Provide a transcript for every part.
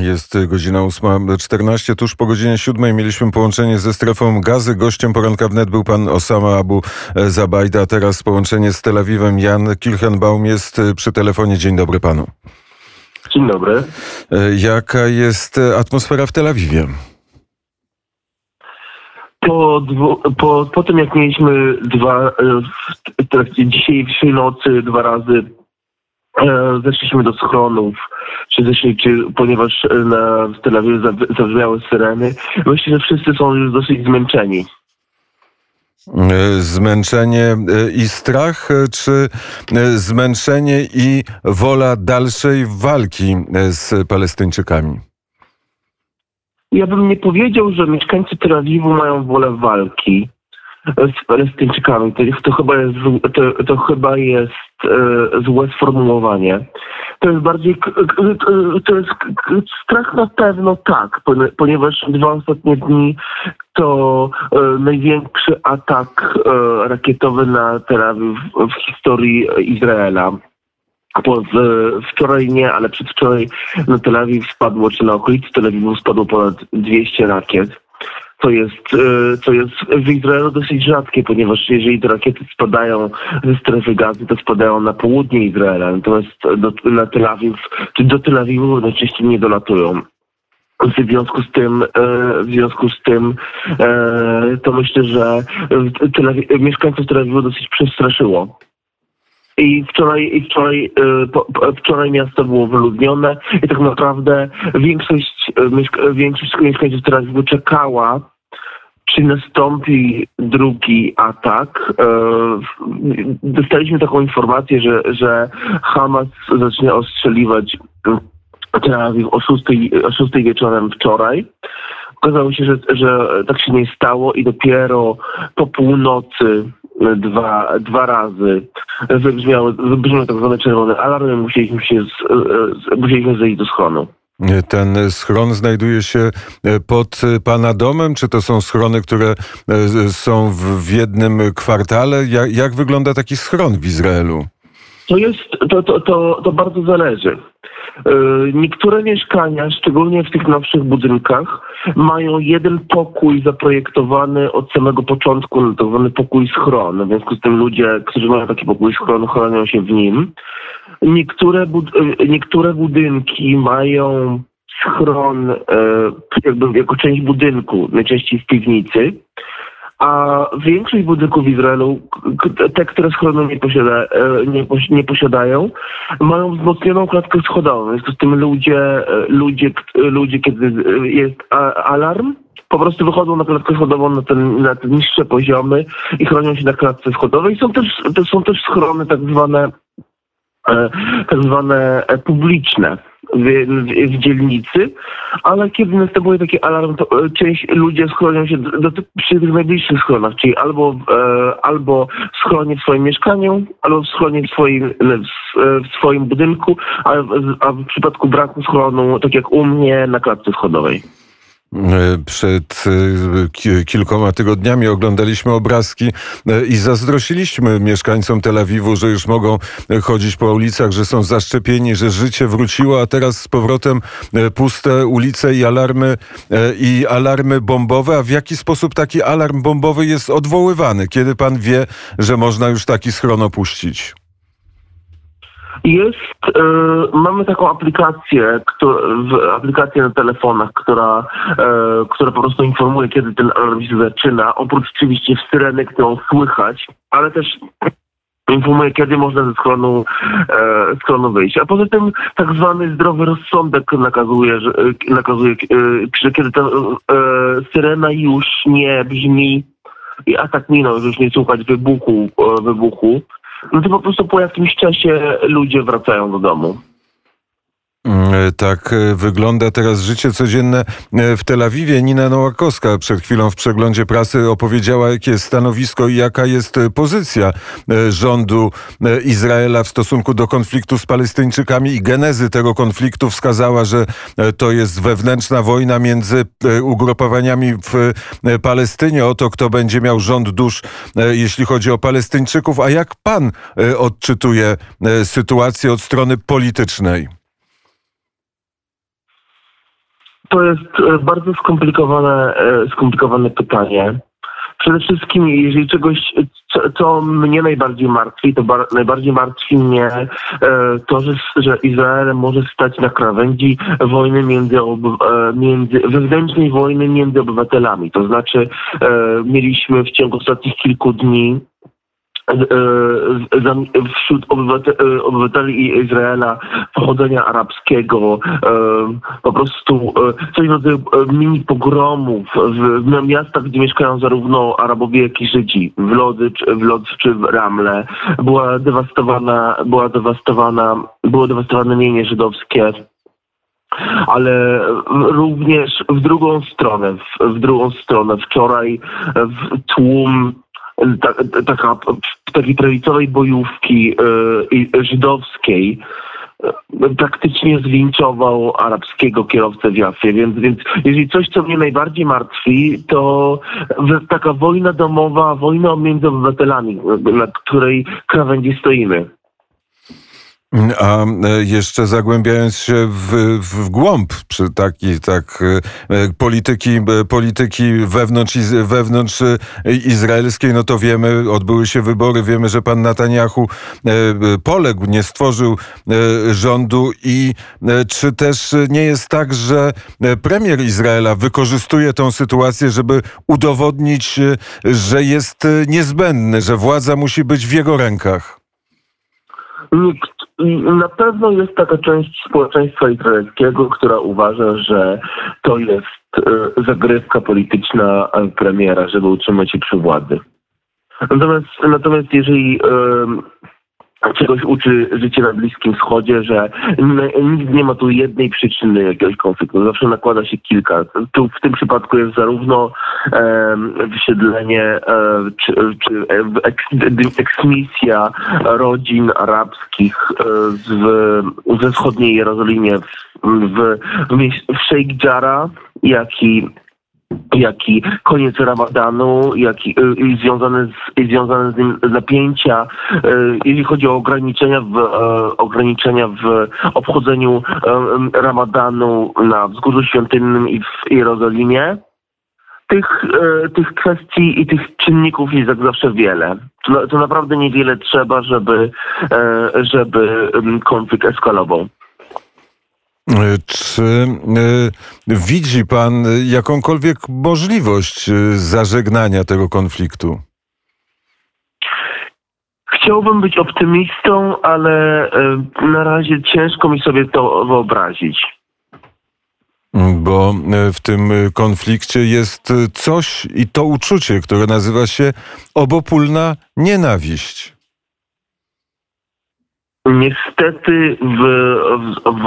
Jest godzina 8.14. Tuż po godzinie 7 mieliśmy połączenie ze strefą gazy. Gościem poranka wnet był pan Osama Abu Zabajda. Teraz połączenie z Tel Awiwem. Jan Kirchenbaum jest przy telefonie. Dzień dobry panu. Dzień dobry. Jaka jest atmosfera w Tel Awiwie? Po, po, po tym, jak mieliśmy dwa, w trakcie dzisiejszej nocy dwa razy e, zeszliśmy do schronów, czy zeszli, czy, ponieważ na, w Tel Awiwie zabrzmiały syreny, myślę, że wszyscy są już dosyć zmęczeni. Zmęczenie i strach, czy zmęczenie i wola dalszej walki z Palestyńczykami? Ja bym nie powiedział, że mieszkańcy Tel Awiwu mają wolę walki z Palestyńczykami. To, to chyba jest, to, to chyba jest e, złe sformułowanie. To jest bardziej, to jest strach na pewno tak, ponieważ dwa ostatnie dni to e, największy atak e, rakietowy na Tel Awiw w historii Izraela. Wczoraj nie, ale przedwczoraj na Tel Awiw spadło, czy na okolicy Tel Awiwu spadło ponad 200 rakiet. To jest, co jest w Izraelu dosyć rzadkie, ponieważ jeżeli te rakiety spadają ze strefy gazy, to spadają na południe Izraela, natomiast do, na Tel Awiw, czy do Tel Awiwu najczęściej nie dolatują. W związku z tym, w związku z tym, to myślę, że mieszkańców Tel Awiwu dosyć przestraszyło. I wczoraj, i wczoraj, wczoraj miasto było wyludnione i tak naprawdę większość, większość mieszkańców teraz czekała, czy nastąpi drugi atak. Dostaliśmy taką informację, że, że Hamas zacznie ostrzeliwać Tel Awiw o 6, o 6 wieczorem wczoraj. Okazało się, że, że tak się nie stało i dopiero po północy dwa, dwa razy wybrzmiały, wybrzmiały tak zwane czerwone alarmy, musieliśmy się z, z, musieliśmy zejść do schronu. Ten schron znajduje się pod Pana domem, czy to są schrony, które są w jednym kwartale? Jak, jak wygląda taki schron w Izraelu? To jest, to, to, to, to bardzo zależy. Niektóre mieszkania, szczególnie w tych nowszych budynkach, mają jeden pokój zaprojektowany od samego początku, tak zwany pokój schron. W związku z tym ludzie, którzy mają taki pokój schron, chronią się w nim. Niektóre, bud niektóre budynki mają schron jakby jako część budynku, najczęściej w piwnicy. A większość budynków w Izraelu, te, które schronu nie, posiada, nie, nie, posiadają, mają wzmocnioną klatkę schodową. W związku z tym ludzie, ludzie, ludzie kiedy jest alarm, po prostu wychodzą na klatkę schodową na, ten, na te niższe poziomy i chronią się na klatce schodowej. Są też, są też schrony tak zwane, tak zwane publiczne w, w, w, dzielnicy, ale kiedy następuje taki alarm, to część ludzie schronią się do, do, przy tych najbliższych schronach, czyli albo, e, albo w schronie w swoim mieszkaniu, albo schronie w swoim, w, w swoim budynku, a, a w przypadku braku schronu, tak jak u mnie, na klatce schodowej. Przed kilkoma tygodniami oglądaliśmy obrazki i zazdrościliśmy mieszkańcom Tel Awiwu, że już mogą chodzić po ulicach, że są zaszczepieni, że życie wróciło, a teraz z powrotem puste ulice i alarmy i alarmy bombowe. A w jaki sposób taki alarm bombowy jest odwoływany? Kiedy pan wie, że można już taki schron opuścić? Jest, e, mamy taką aplikację, która, aplikację na telefonach, która, e, która po prostu informuje, kiedy ten alarm się zaczyna. Oprócz oczywiście w syreny, którą słychać, ale też informuje, kiedy można ze schronu, e, schronu wyjść. A poza tym tak zwany zdrowy rozsądek nakazuje, że, nakazuje że kiedy ta e, syrena już nie brzmi i atak minął, już nie słuchać wybuchu, e, wybuchu no to po prostu po jakimś czasie ludzie wracają do domu. Mm, tak e, wygląda teraz życie codzienne e, w Tel Awiwie. Nina Nołakowska przed chwilą w przeglądzie prasy opowiedziała, jakie jest stanowisko i jaka jest e, pozycja rządu Izraela w stosunku do konfliktu z Palestyńczykami i genezy tego konfliktu. Wskazała, że to jest wewnętrzna wojna między ugrupowaniami w Palestynie o to, kto będzie miał rząd dusz, jeśli chodzi o Palestyńczyków. A jak pan odczytuje sytuację od strony politycznej? To jest e, bardzo skomplikowane, e, skomplikowane pytanie. Przede wszystkim, jeżeli czegoś, co, co mnie najbardziej martwi, to bar, najbardziej martwi mnie e, to, że, że Izrael może stać na krawędzi wojny między, ob, e, między wewnętrznej wojny między obywatelami. To znaczy, e, mieliśmy w ciągu ostatnich kilku dni e, wśród obywatel, e, obywateli Izraela pochodzenia arabskiego, e, po prostu e, coś w rodzaju e, mini pogromów w, miastach, gdzie mieszkają zarówno Arabowie, jak i Żydzi, w Lodzy, w Lodz czy w Ramle. Była dewastowana, była dewastowana, było dewastowane mienie żydowskie ale również w drugą stronę, w, w drugą stronę. Wczoraj w tłum ta, taka, takiej prawicowej bojówki i- żydowskiej e, praktycznie zlinczował arabskiego kierowcę w Jafie, więc, więc jeżeli coś, co mnie najbardziej martwi, to taka wojna domowa, wojna między obywatelami, na której krawędzi stoimy. A e, jeszcze zagłębiając się w, w głąb przy takiej tak e, polityki, e, polityki wewnątrz, wewnątrz izraelskiej, no to wiemy, odbyły się wybory, wiemy, że pan Netanyahu poległ, nie stworzył rządu i czy też nie jest tak, że premier Izraela wykorzystuje tą sytuację, żeby udowodnić, że jest niezbędny, że władza musi być w jego rękach? Na pewno jest taka część społeczeństwa izraelskiego, która uważa, że to jest e, zagrywka polityczna premiera, żeby utrzymać się przy władzy. Natomiast, natomiast jeżeli czegoś uczy życie na Bliskim Wschodzie, że n- nikt nie ma tu jednej przyczyny jakiegoś konfliktu. Zawsze nakłada się kilka. Tu w tym przypadku jest zarówno em, wysiedlenie e, czy, czy e, eksmisja rodzin arabskich e, z, ze wschodniej Jerozolimie w, w, w, w Sheikh Jarrah, jak i jak i koniec Ramadanu, jak i, y, i związane, z, i związane z nim napięcia, y, jeżeli chodzi o ograniczenia w, e, ograniczenia w obchodzeniu Ramadanu na Wzgórzu Świątynnym i w Jerozolimie. Tych, e, tych kwestii i tych czynników jest jak zawsze wiele. To, to naprawdę niewiele trzeba, żeby, e, żeby konflikt eskalował. Czy e, widzi pan jakąkolwiek możliwość e, zażegnania tego konfliktu? Chciałbym być optymistą, ale e, na razie ciężko mi sobie to wyobrazić. Bo w tym konflikcie jest coś i to uczucie, które nazywa się obopólna nienawiść. Niestety w, w,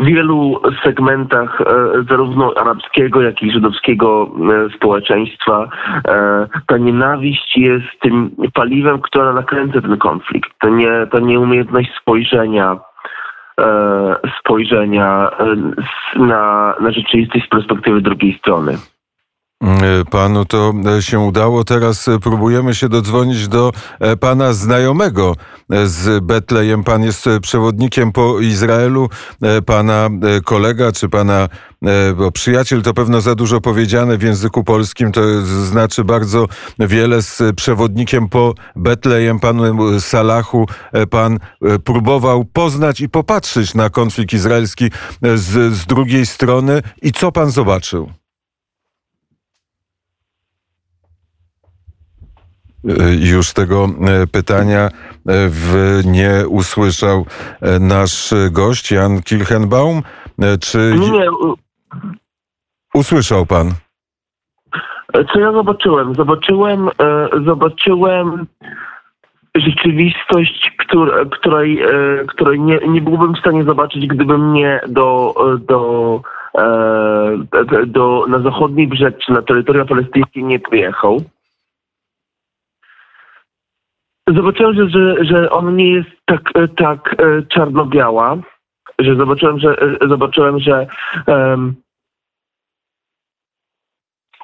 w wielu segmentach e, zarówno arabskiego, jak i żydowskiego e, społeczeństwa e, ta nienawiść jest tym paliwem, które nakręca ten konflikt. To nie, ta nieumiejętność spojrzenia spojrzenia na, na rzeczywistość z perspektywy drugiej strony. E, Panu to e, się udało. Teraz e, próbujemy się dodzwonić do pana znajomego z Betlejem. Pan jest przewodnikiem po Izraelu. Pana kolega czy pana bo przyjaciel to pewno za dużo powiedziane w języku polskim. To znaczy bardzo wiele z przewodnikiem po Betlejem, panem Salachu. Pan próbował poznać i popatrzeć na konflikt izraelski z, z drugiej strony. I co pan zobaczył? Już tego e, pytania e, w, nie usłyszał e, nasz gość Jan Kilchenbaum. E, Czy Nie, usłyszał pan? Co ja zobaczyłem? Zobaczyłem, e, zobaczyłem rzeczywistość, której, e, której nie, nie byłbym w stanie zobaczyć, gdybym nie do, do, e, do, na zachodni brzeg czy na terytoria palestyńskie nie pojechał. Zobaczyłem, że, że, że on nie jest tak, e, tak e, czarno-biała, że zobaczyłem, że e, zobaczyłem, że em,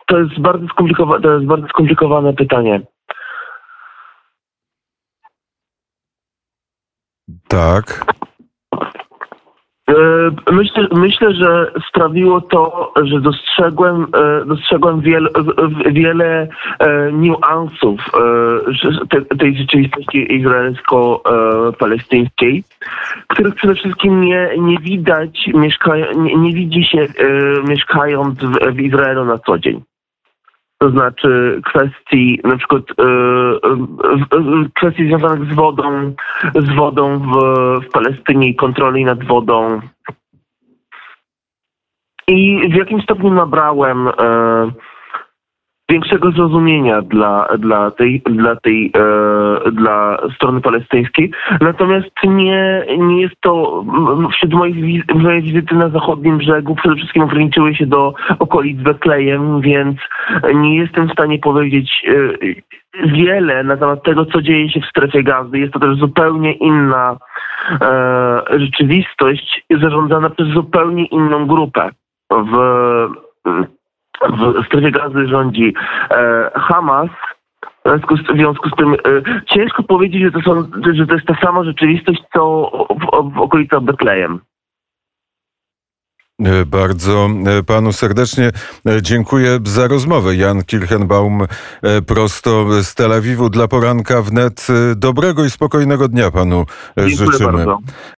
to jest bardzo skomplikowane, to jest bardzo skomplikowane pytanie. Tak. E, Myślę, myślę, że sprawiło to, że dostrzegłem, e, dostrzegłem wiele, wiele niuansów e, tej rzeczywistości izraelsko-palestyńskiej, których przede wszystkim nie, nie widać, mieszka, nie, nie widzi się mieszkając w, w Izraelu na co dzień. To znaczy kwestii na przykład e, e, e, kwestii związanych z wodą, z wodą w, w Palestynie i kontroli nad wodą. I w jakimś stopniu nabrałem większego zrozumienia dla, dla tej, dla tej e, dla strony palestyńskiej. Natomiast nie, nie jest to wśród moich wiz, wizyty na zachodnim brzegu przede wszystkim ograniczyły się do okolic Betlejem, więc nie jestem w stanie powiedzieć e, wiele na temat tego, co dzieje się w strefie gazy. Jest to też zupełnie inna e, rzeczywistość zarządzana przez zupełnie inną grupę. W, w strefie gazy rządzi e, Hamas. W związku, z, tym e, ciężko powiedzieć, że to, są, że to jest ta sama rzeczywistość, co w, w okolicach Betlejem. E, Bardzo e, panu serdecznie dziękuję za rozmowę. Jan Kirchenbaum prosto z Tel Awiwu dla poranka wnet. Dobrego i spokojnego dnia panu Dziękuję życzymy. bardzo.